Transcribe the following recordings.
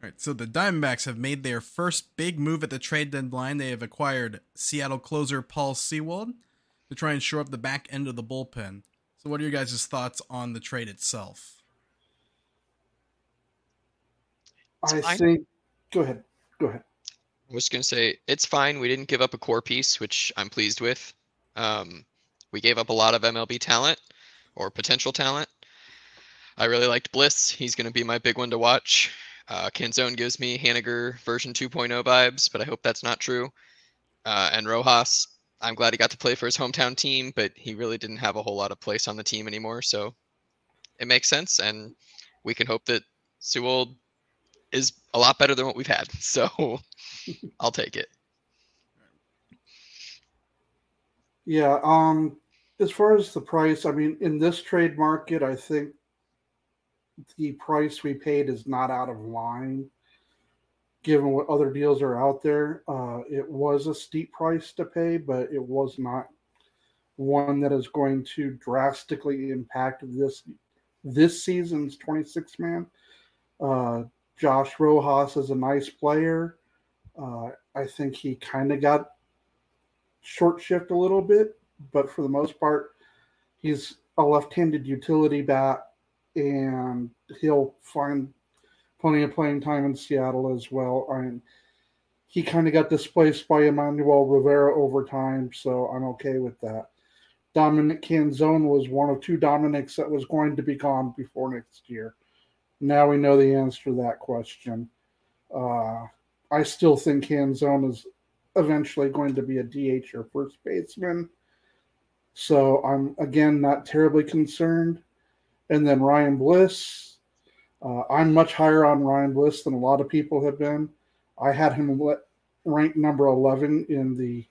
All right, so the Diamondbacks have made their first big move at the trade deadline. They have acquired Seattle closer Paul Sewald to try and shore up the back end of the bullpen. So, what are your guys' thoughts on the trade itself? I fine. think. Go ahead. Go ahead. I was going to say it's fine. We didn't give up a core piece, which I'm pleased with. Um, we gave up a lot of MLB talent or potential talent. I really liked Bliss. He's going to be my big one to watch. Uh, Canzone gives me Haniger version 2.0 vibes, but I hope that's not true. Uh, and Rojas, I'm glad he got to play for his hometown team, but he really didn't have a whole lot of place on the team anymore. So it makes sense, and we can hope that Sewald is a lot better than what we've had. So I'll take it. Yeah. Um. As far as the price, I mean, in this trade market, I think the price we paid is not out of line given what other deals are out there. Uh, it was a steep price to pay, but it was not one that is going to drastically impact this this season's 26 man. Uh, Josh Rojas is a nice player. Uh, I think he kind of got short shift a little bit, but for the most part, he's a left-handed utility bat and he'll find plenty of playing time in Seattle as well. And he kind of got displaced by Emmanuel Rivera over time, so I'm okay with that. Dominic Canzone was one of two Dominics that was going to be gone before next year. Now we know the answer to that question. Uh, I still think Canzone is eventually going to be a DH or first baseman. So I'm again not terribly concerned. And then Ryan Bliss. Uh, I'm much higher on Ryan Bliss than a lot of people have been. I had him ranked number 11 in the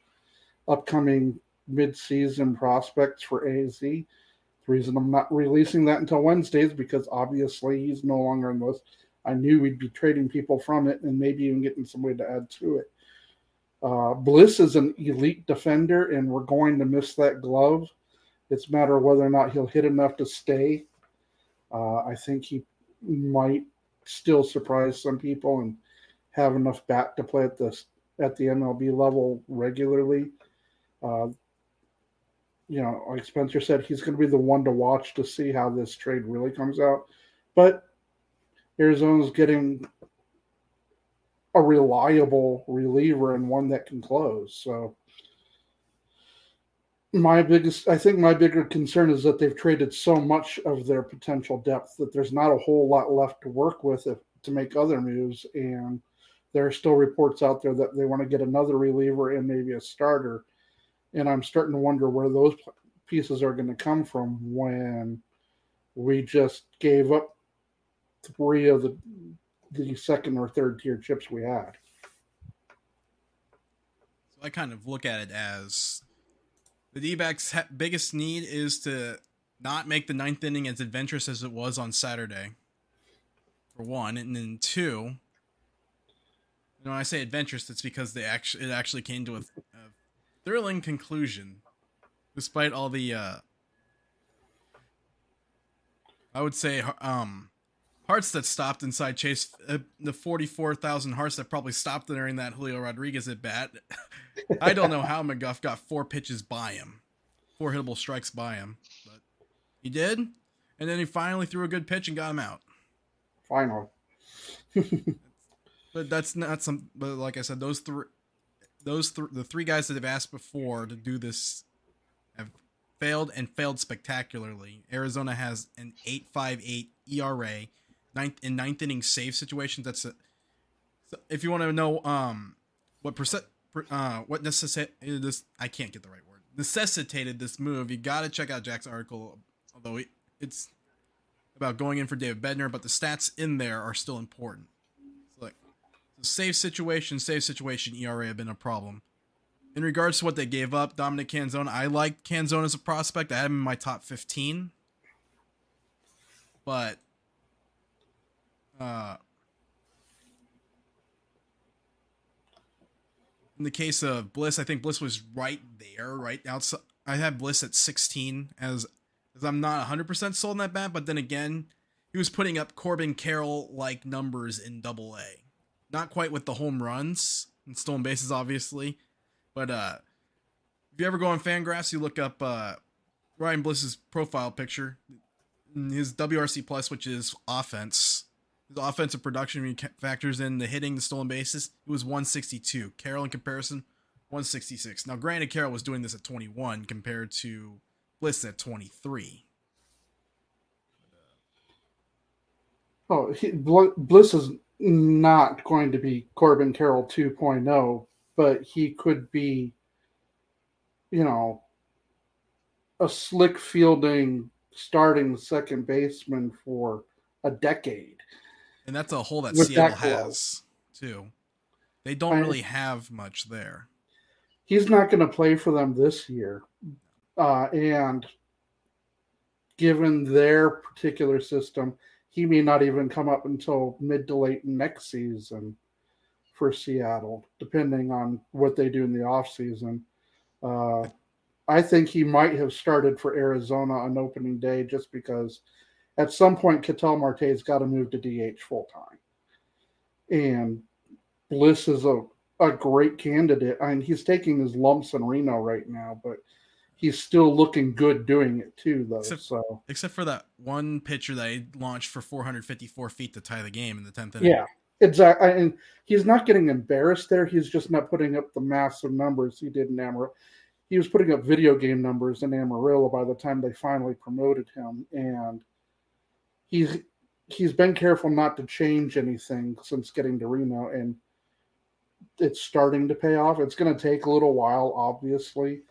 upcoming mid-season prospects for AZ. The reason I'm not releasing that until Wednesday is because obviously he's no longer in the list. I knew we'd be trading people from it and maybe even getting somebody to add to it. Uh, Bliss is an elite defender, and we're going to miss that glove. It's a matter of whether or not he'll hit enough to stay uh, I think he might still surprise some people and have enough bat to play at the at the MLB level regularly. Uh, you know, like Spencer said, he's going to be the one to watch to see how this trade really comes out. But Arizona's getting a reliable reliever and one that can close. So my biggest i think my bigger concern is that they've traded so much of their potential depth that there's not a whole lot left to work with if, to make other moves. And there are still reports out there that they want to get another reliever and maybe a starter. And i'm starting to wonder where those pieces are going to come from when we just gave up three of the the second or third tier chips we had. So i kind of look at it as the D backs' biggest need is to not make the ninth inning as adventurous as it was on Saturday, for one. And then two, when I say adventurous, it's because they actually it actually came to a, a thrilling conclusion, despite all the uh, I would say um, hearts that stopped inside Chase, uh, the 44,000 hearts that probably stopped during that Julio Rodriguez at bat. I don't know how McGough got four pitches by him, four hittable strikes by him, but he did. And then he finally threw a good pitch and got him out. Finally. but that's not some. But like I said, those three, those th- the three guys that have asked before to do this have failed and failed spectacularly. Arizona has an 8.58 ERA ninth in ninth inning save situations. That's a, so if you want to know um what percent uh what necessitated this I can't get the right word necessitated this move. You got to check out Jack's article, although it's about going in for David Bednar, but the stats in there are still important. So like the save situation, save situation ERA have been a problem. In regards to what they gave up, Dominic Canzone, I like Canzone as a prospect. I had him in my top 15. But in the case of Bliss, I think Bliss was right there, right outside. I had Bliss at 16 as as I'm not 100% sold on that bat, but then again, he was putting up Corbin Carroll like numbers in Double A, not quite with the home runs and stolen bases, obviously, but uh, if you ever go on Fangraphs, you look up uh, Ryan Bliss's profile picture, his WRC plus, which is offense. His offensive production factors in the hitting, the stolen bases. It was 162. Carroll, in comparison, 166. Now, granted, Carroll was doing this at 21 compared to Bliss at 23. Oh, he, Bliss is not going to be Corbin Carroll 2.0, but he could be, you know, a slick fielding starting second baseman for a decade. And that's a hole that Seattle that has too. They don't really have much there. He's not going to play for them this year. Uh, and given their particular system, he may not even come up until mid to late next season for Seattle, depending on what they do in the offseason. Uh, I think he might have started for Arizona on opening day just because at some point Ketel Marte's got to move to DH full time. And Bliss is a, a great candidate. I mean, he's taking his lumps in Reno right now, but he's still looking good doing it too, though. Except, so except for that one pitcher that he launched for 454 feet to tie the game in the 10th inning. Yeah, exactly. And he's not getting embarrassed there. He's just not putting up the massive numbers he did in Amarillo he was putting up video game numbers in Amarillo by the time they finally promoted him, and he's he's been careful not to change anything since getting to Reno, and it's starting to pay off. It's going to take a little while, obviously,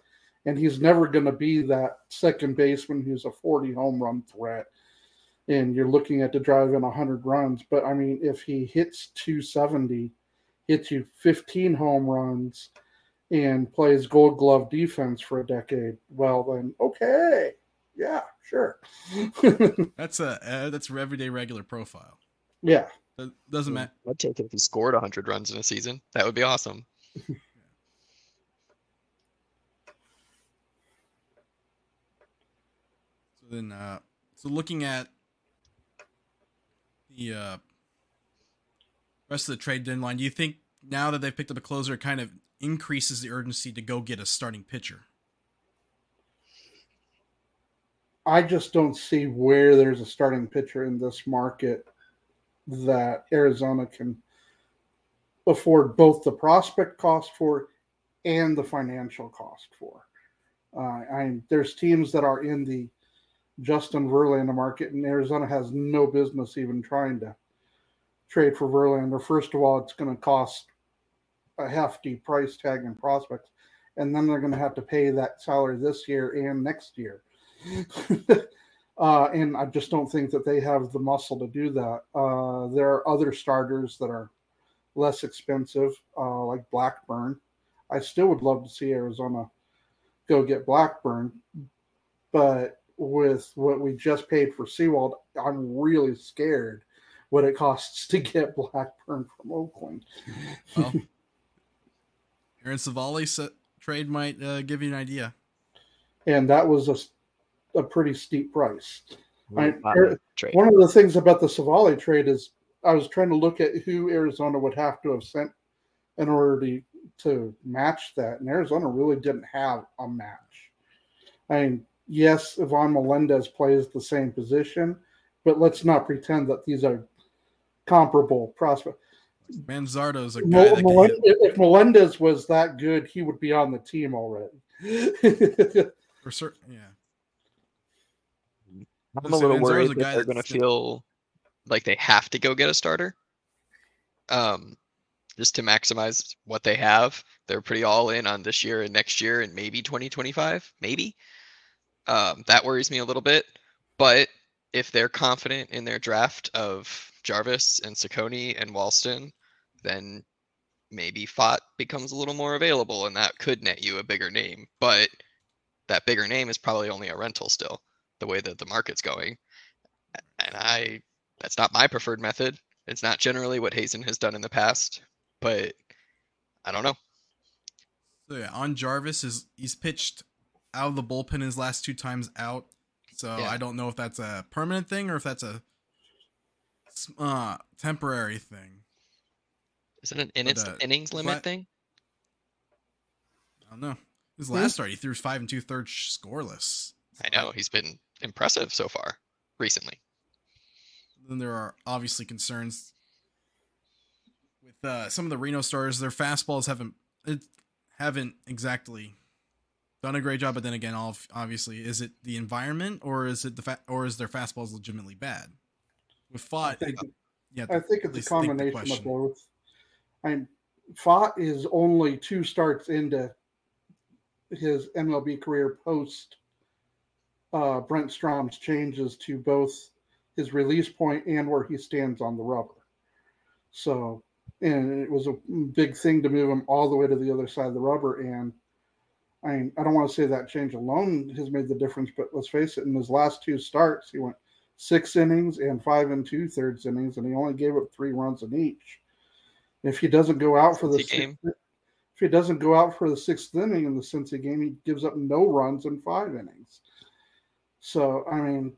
and he's never going to be that second baseman who's a 40 home run threat. And you're looking at to drive in 100 runs. But I mean, if he hits 270, hits you 15 home runs, and plays gold glove defense for a decade, well then okay. Yeah, sure. that's a uh, that's a everyday regular profile. Yeah. That doesn't matter. I'd take it if he scored 100 runs in a season. That would be awesome. so then uh so looking at the uh rest of the trade deadline, do you think now that they've picked up a closer, kind of increases the urgency to go get a starting pitcher. I just don't see where there's a starting pitcher in this market that Arizona can afford both the prospect cost for and the financial cost for. Uh, I there's teams that are in the Justin Verlander market, and Arizona has no business even trying to trade for Verlander. First of all, it's going to cost a hefty price tag in prospects, and then they're going to have to pay that salary this year and next year. uh, and I just don't think that they have the muscle to do that. Uh, there are other starters that are less expensive, uh, like Blackburn. I still would love to see Arizona go get Blackburn, but with what we just paid for Sewald, I'm really scared what it costs to get Blackburn from Oakland. Well, Aaron Civale trade might uh, give you an idea. And that was a, a pretty steep price. I, uh, one of the things about the Civale trade is I was trying to look at who Arizona would have to have sent in order to, to match that. And Arizona really didn't have a match. I mean, yes, Ivan Melendez plays the same position, but let's not pretend that these are comparable prospects. Manzardo's a guy that Melendez, if Melendez was that good, he would be on the team already. For certain, yeah. I'm a little worried that they're going to feel like they have to go get a starter, um, just to maximize what they have. They're pretty all in on this year and next year and maybe 2025, maybe. Um, that worries me a little bit. But if they're confident in their draft of Jarvis and Cecconi and Walston, then maybe Pfaadt becomes a little more available and that could net you a bigger name. But that bigger name is probably only a rental still, the way that the market's going. And I that's not my preferred method. It's not generally what Hazen has done in the past, but I don't know. So yeah, on Jarvis is he's pitched out of the bullpen his last two times out. So yeah. I don't know if that's a permanent thing or if that's a uh temporary thing. Is it an innings, uh, innings limit flat- thing? I don't know. His Hmm? last start, he threw five and two thirds scoreless. I know he's been impressive so far recently. Then there are obviously concerns with uh, some of the Reno stars. Their fastballs haven't it, haven't exactly done a great job. But then again, all obviously, is it the environment or is it the fa- or is their fastballs legitimately bad? With I Pfaadt, think, yeah, I think at it's a least the combination of both. I Pfaadt is only two starts into his MLB career post uh, Brent Strom's changes to both his release point and where he stands on the rubber. So, and it was a big thing to move him all the way to the other side of the rubber. And I mean, I don't want to say that change alone has made the difference, but let's face it, in his last two starts, he went six innings and five and two thirds innings, and he only gave up three runs in each. If he doesn't go out for the game. if he doesn't go out for the sixth inning in the Cincy game, he gives up no runs in five innings. So I mean,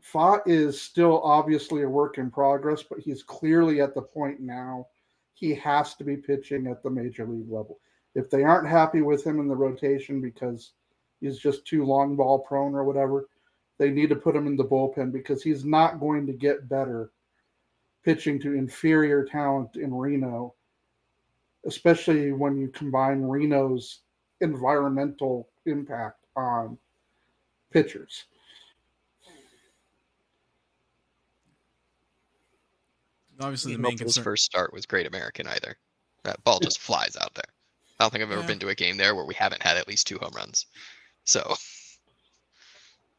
Pfaadt is still obviously a work in progress, but he's clearly at the point now he has to be pitching at the major league level. If they aren't happy with him in the rotation because he's just too long ball prone or whatever, they need to put him in the bullpen because he's not going to get better pitching to inferior talent in Reno, especially when you combine Reno's environmental impact on pitchers. Obviously, the Didn't main hope his concern. first start was Great American either. That ball just flies out there. I don't think I've ever Yeah. been to a game there where we haven't had at least two home runs. So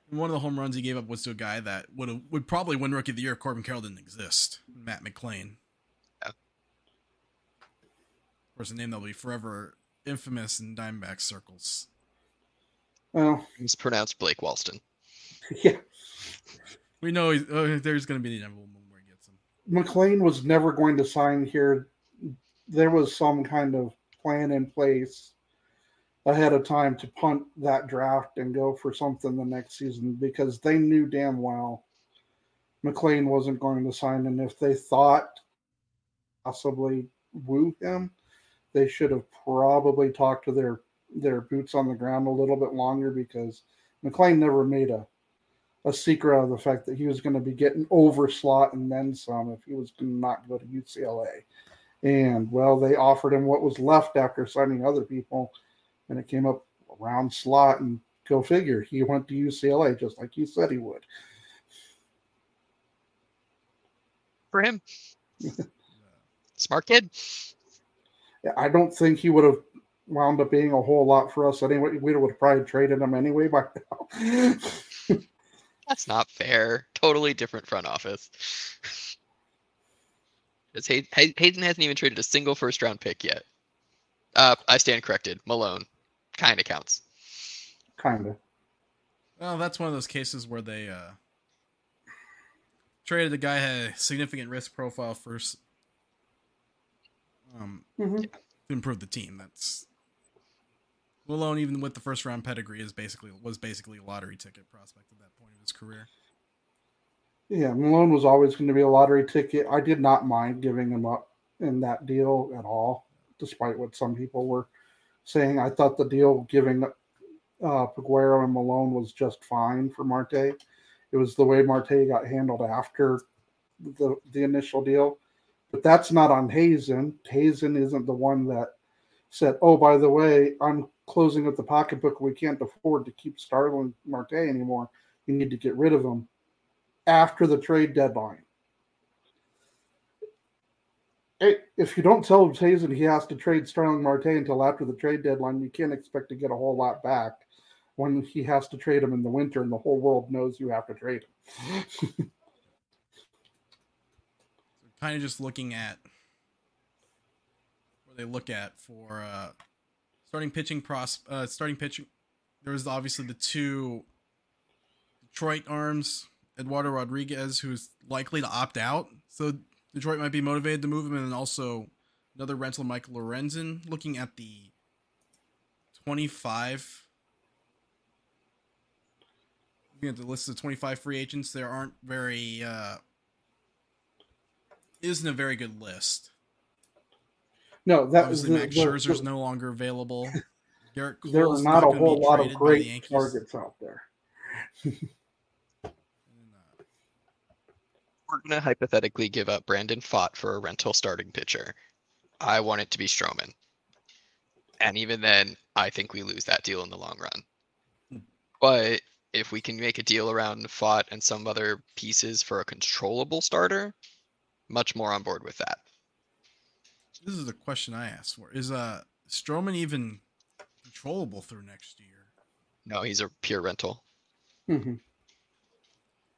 One of the home runs he gave up was to a guy that would would probably win Rookie of the Year if Corbin Carroll didn't exist. Matt McLain. Yeah. Of course, a name that'll be forever infamous in Diamondback circles. Well, it's pronounced Blake Walston. yeah, We know he's, uh, there's going to be the inevitable moment where he gets him. McLain was never going to sign here. There was some kind of plan in place ahead of time to punt that draft and go for something the next season because they knew damn well McLain wasn't going to sign. And if they thought possibly woo him, they should have probably talked to their their boots on the ground a little bit longer because McLain never made a a secret out of the fact that he was going to be getting over slot and then some if he was going to not go to UCLA. And well, they offered him what was left after signing other people, and it came up around slot. And go figure, he went to UCLA just like you said he would. For him. Smart kid. Yeah, I don't think he would have wound up being a whole lot for us anyway. We would have probably traded him anyway by now. That's not fair. Totally different front office. Because Hay- Hay- Hayden hasn't even traded a single first round pick yet. Uh, I stand corrected. Malone kind of counts. kind of. Well, that's one of those cases where they uh, traded the guy had a significant risk profile first um, Mhm. to improve the team. That's Malone, even with the first round pedigree, is basically was basically a lottery ticket prospect at that point of his career. Yeah, Malone was always going to be a lottery ticket. I did not mind giving him up in that deal at all, despite what some people were saying. I thought the deal giving uh, Peguero and Malone was just fine for Marte. It was the way Marte got handled after the the initial deal, but that's not on Hazen. Hazen isn't the one that said, "Oh, by the way, I'm closing up the pocketbook. We can't afford to keep Starling Marte anymore. You need to get rid of him." after the trade deadline. If you don't tell Hazen he has to trade Starling Marte until after the trade deadline, you can't expect to get a whole lot back when he has to trade him in the winter and the whole world knows you have to trade him. kind of just looking at they look at for uh, starting pitching pros uh, starting pitching. There's obviously the two Detroit arms, Eduardo Rodriguez, who's likely to opt out. So Detroit might be motivated to move him, and then also another rental, Michael Lorenzen. Looking at the 25. Looking at the list of 25 free agents, there aren't very uh, isn't a very good list. No, that Obviously, the, Max the- Scherzer's the- no longer available. Gerrit there are Cole's not a whole lot of great targets out there. We're gonna hypothetically give up Brandon Pfaadt for a rental starting pitcher. I want it to be Stroman. And even then, I think we lose that deal in the long run. Hmm. But if we can make a deal around Pfaadt and some other pieces for a controllable starter, much more on board with that. This is the question I asked for. Is uh Stroman even controllable through next year? No, he's a pure rental. Mhm.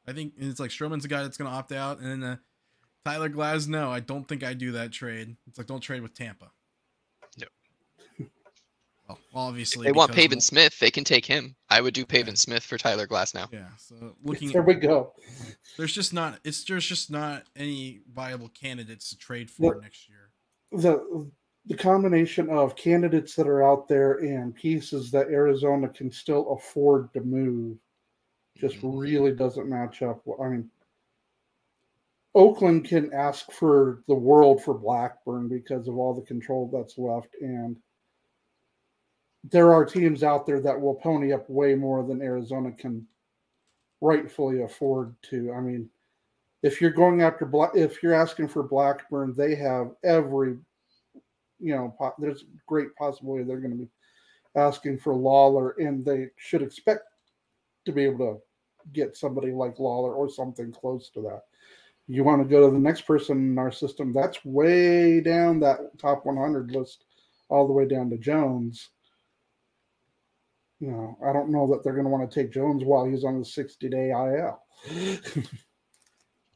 I think it's like Stroman's the guy that's going to opt out, and then uh, Tyler Glass. No, I don't think I do that trade. It's like don't trade with Tampa. No. Well, obviously They want because Pavin of- Smith. They can take him. I would do Pavin Yeah. Smith for Tyler Glass now. Yeah. So looking, There we go. there's just not. It's there's just not any viable candidates to trade for Well- next year. The the combination of candidates that are out there and pieces that Arizona can still afford to move just Mhm. really doesn't match up. I mean, Oakland can ask for the world for Blackburn because of all the control that's left, and there are teams out there that will pony up way more than Arizona can rightfully afford to. I mean, if you're going after Black, if you're asking for Blackburn, they have every, you know, po- there's great possibility they're going to be asking for Lawlar, and they should expect to be able to get somebody like Lawlar or something close to that. You want to go to the next person in our system, that's way down that top 100 list, all the way down to Jones. You know, I don't know that they're going to want to take Jones while he's on the 60 day IL.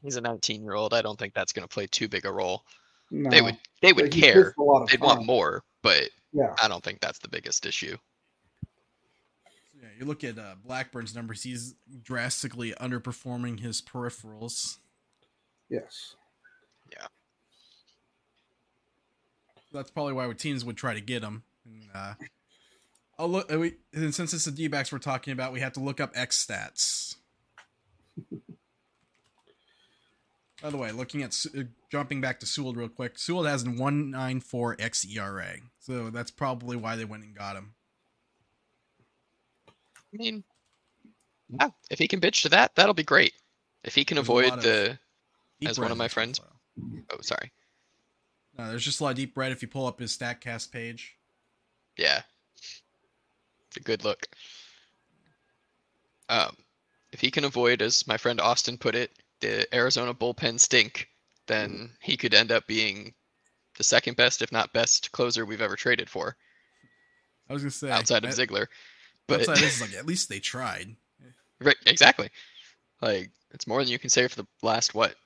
He's a 19 year old. I don't think that's going to play too big a role. no, They would. They would but care. a lot They'd want more, but Yeah. I don't think that's the biggest issue. Yeah, you look at uh, Blackburn's numbers. He's drastically underperforming his peripherals. Yes. Yeah. That's probably why teams would try to get him. And, uh, I'll look. uh, We, and since it's the D-backs we're talking about, we have to look up X stats. By the way, looking at uh, jumping back to Sewald real quick, Sewald has an 194 xERA, so that's probably why they went and got him. I mean, yeah, if he can bitch to that, that'll be great. If he can There's avoid the, As one of my friends- profile. oh sorry, No, there's just a lot of deep red if you pull up his StatCast page. yeah, it's a good look. Um, if he can avoid, as my friend Austin put it, the Arizona bullpen stink, then he could end up being the second best, if not best, closer we've ever traded for I was gonna say outside of that- Ziegler. But outside this is like at least they tried. Right, exactly. Like it's more than you can say for the last what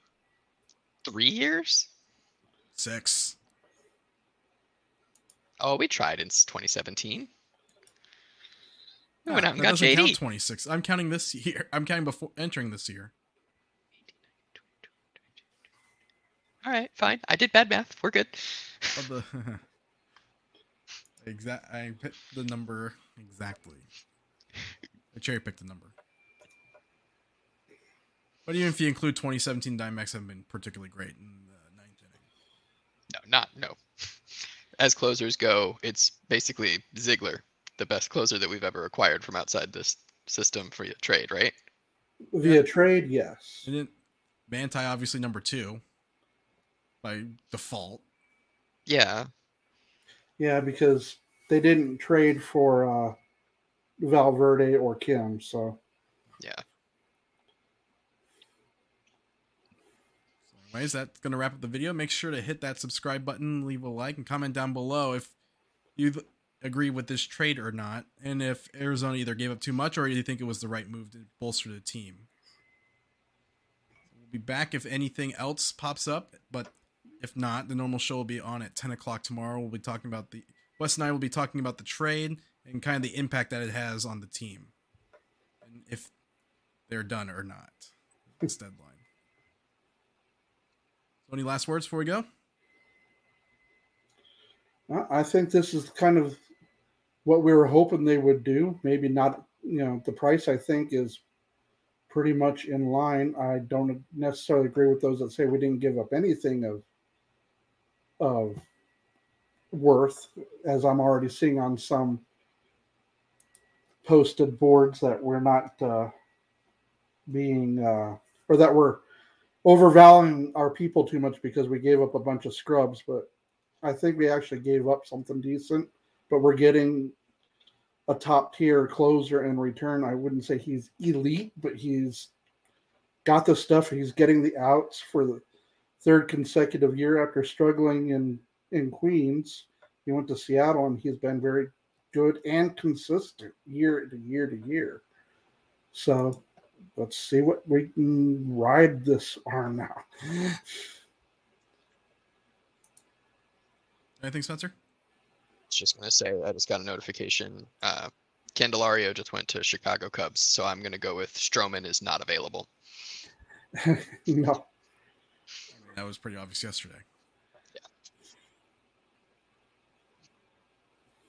three years. Six. Oh, we tried in 2017. We Ah, went out and got JD. 26. I'm counting this year. I'm counting before entering this year. All right, fine. I did bad math. We're good. Of the exact, I picked the number exactly. I cherry picked the number. But even if you include 2017, Diamondbacks haven't been particularly great in the ninth inning. No, not no. As closers go, it's basically Ziegler, the best closer that we've ever acquired from outside this system for your trade, right? Via trade, yes. And then Bantai obviously number two by default. Yeah, Yeah, because they didn't trade for uh, Valverde or Kim, so yeah. So anyways, that's going to wrap up the video. Make sure to hit that subscribe button, leave a like, and comment down below if you th- agree with this trade or not, and if Arizona either gave up too much or you think it was the right move to bolster the team. We'll be back if anything else pops up, but if not, the normal show will be on at 10 o'clock tomorrow. We'll be talking about the Wes and I will be talking about the trade and kind of the impact that it has on the team, and if they're done or not. This deadline. So, any last words before we go? I I think this is kind of what we were hoping they would do. Maybe not, you know, the price I think is pretty much in line. I don't necessarily agree with those that say we didn't give up anything of of worth, as I'm already seeing on some posted boards that we're not uh, being uh, or that we're overvaluing our people too much because we gave up a bunch of scrubs. But I think we actually gave up something decent, but we're getting a top tier closer in return. I wouldn't say he's elite, but he's got the stuff. He's getting the outs for the third consecutive year after struggling in in Queens. He went to Seattle and he's been very good and consistent year to year to year. So let's see what we can ride this arm now. Anything, Spencer? just gonna say I just got a notification. Uh, Candelario just went to Chicago Cubs, so I'm gonna go with Stroman is not available. no. That was pretty obvious yesterday.